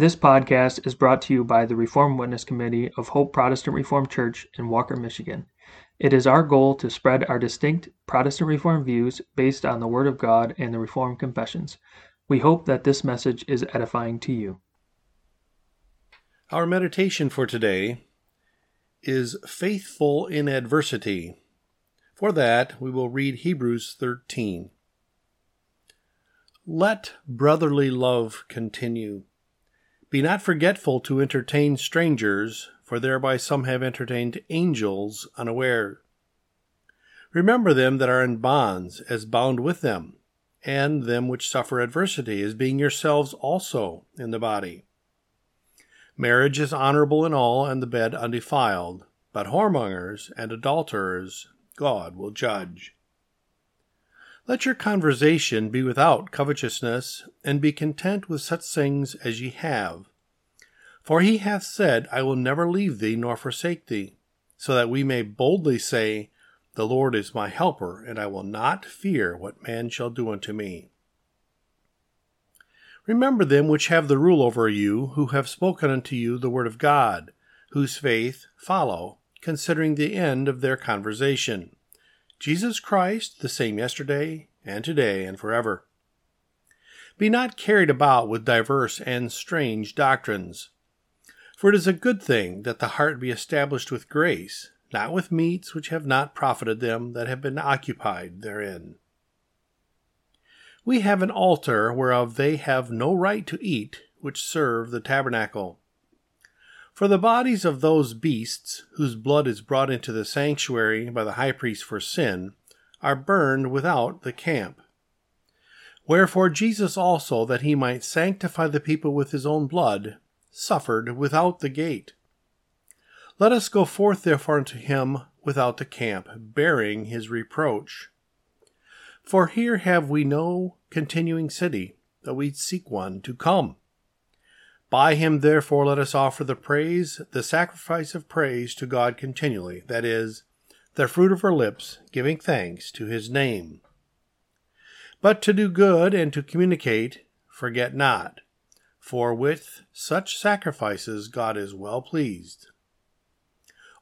This podcast is brought to you by the Reformed Witness Committee of Hope Protestant Reformed Church in Walker, Michigan. It is our goal to spread our distinct Protestant Reformed views based on the Word of God and the Reformed Confessions. We hope that this message is edifying to you. Our meditation for today is faithful in adversity. For that, we will read Hebrews 13. Let brotherly love continue. Be not forgetful to entertain strangers, for thereby some have entertained angels unaware. Remember them that are in bonds, as bound with them, and them which suffer adversity, as being yourselves also in the body. Marriage is honorable in all, and the bed undefiled, but whoremongers and adulterers God will judge. Let your conversation be without covetousness, and be content with such things as ye have. For he hath said, I will never leave thee nor forsake thee, so that we may boldly say, The Lord is my helper, and I will not fear what man shall do unto me. Remember them which have the rule over you, who have spoken unto you the word of God, whose faith follow, considering the end of their conversation. Jesus Christ, the same yesterday, and today, and forever. Be not carried about with diverse and strange doctrines. For it is a good thing that the heart be established with grace, not with meats which have not profited them that have been occupied therein. We have an altar whereof they have no right to eat, which serve the tabernacle. For the bodies of those beasts, whose blood is brought into the sanctuary by the high priest for sin, are burned without the camp. Wherefore Jesus also, that he might sanctify the people with his own blood, suffered without the gate. Let us go forth therefore unto him without the camp, bearing his reproach. For here have we no continuing city, though we seek one to come. By him, therefore, let us offer the praise, the sacrifice of praise to God continually, that is, the fruit of our lips, giving thanks to his name. But to do good and to communicate, forget not, for with such sacrifices God is well pleased.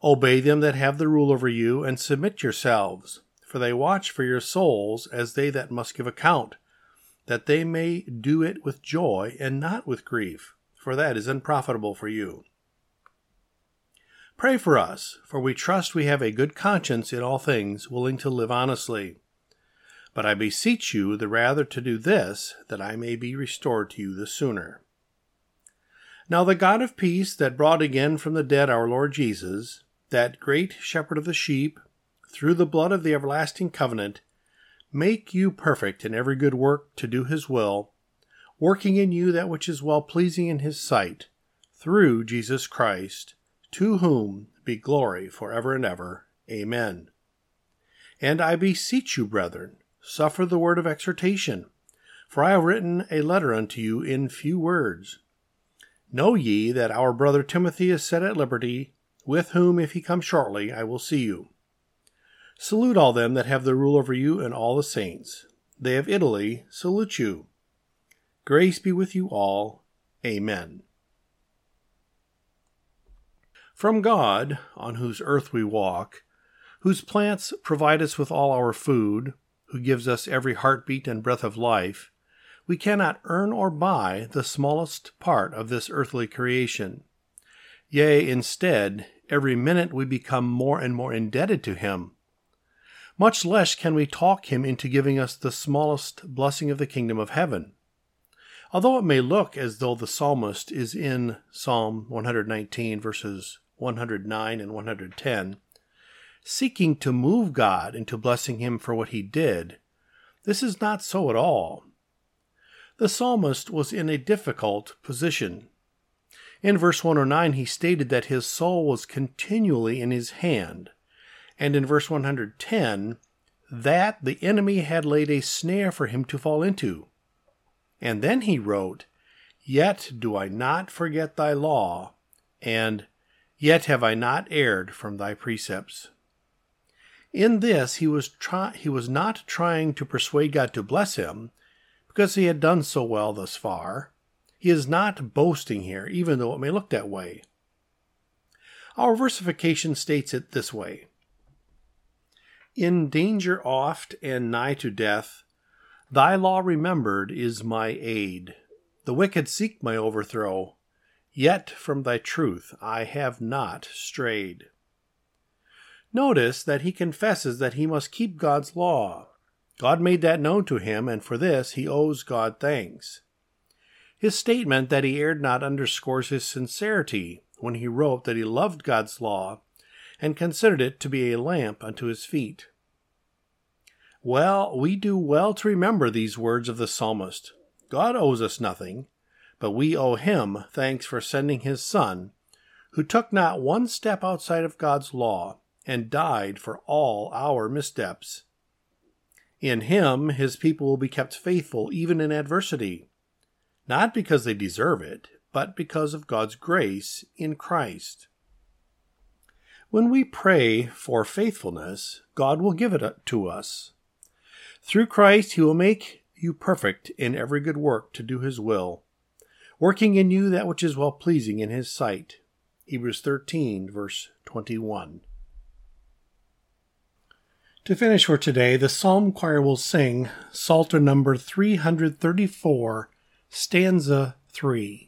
Obey them that have the rule over you, and submit yourselves, for they watch for your souls as they that must give account, that they may do it with joy and not with grief for that is unprofitable for you. Pray for us, for we trust we have a good conscience in all things, willing to live honestly. But I beseech you the rather to do this, that I may be restored to you the sooner. Now the God of peace, that brought again from the dead our Lord Jesus, that great shepherd of the sheep, through the blood of the everlasting covenant, make you perfect in every good work to do his will, working in you that which is well pleasing in his sight, through Jesus Christ, to whom be glory for ever and ever. Amen. And I beseech you, brethren, suffer the word of exhortation, for I have written a letter unto you in few words. Know ye that our brother Timothy is set at liberty, with whom, if he come shortly, I will see you. Salute all them that have the rule over you and all the saints. They of Italy salute you. Grace be with you all. Amen. From God, on whose earth we walk, whose plants provide us with all our food, who gives us every heartbeat and breath of life, we cannot earn or buy the smallest part of this earthly creation. Yea, instead, every minute we become more and more indebted to Him. Much less can we talk Him into giving us the smallest blessing of the kingdom of heaven. Although it may look as though the psalmist is in Psalm 119, verses 109 and 110, seeking to move God into blessing him for what he did, this is not so at all. The psalmist was in a difficult position. In verse 109, he stated that his soul was continually in his hand, and in verse 110, that the enemy had laid a snare for him to fall into. And then he wrote, Yet do I not forget thy law, and Yet have I not erred from thy precepts. In this, he was, try- he was not trying to persuade God to bless him, because he had done so well thus far. He is not boasting here, even though it may look that way. Our versification states it this way In danger oft and nigh to death, thy law remembered is my aid. The wicked seek my overthrow, yet from thy truth I have not strayed. Notice that he confesses that he must keep God's law. God made that known to him, and for this he owes God thanks. His statement that he erred not underscores his sincerity when he wrote that he loved God's law and considered it to be a lamp unto his feet. Well, we do well to remember these words of the psalmist. God owes us nothing, but we owe him thanks for sending his Son, who took not one step outside of God's law and died for all our missteps. In him, his people will be kept faithful even in adversity, not because they deserve it, but because of God's grace in Christ. When we pray for faithfulness, God will give it to us. Through Christ, He will make you perfect in every good work to do His will, working in you that which is well pleasing in His sight. Hebrews 13, verse 21. To finish for today, the Psalm Choir will sing Psalter number 334, stanza 3.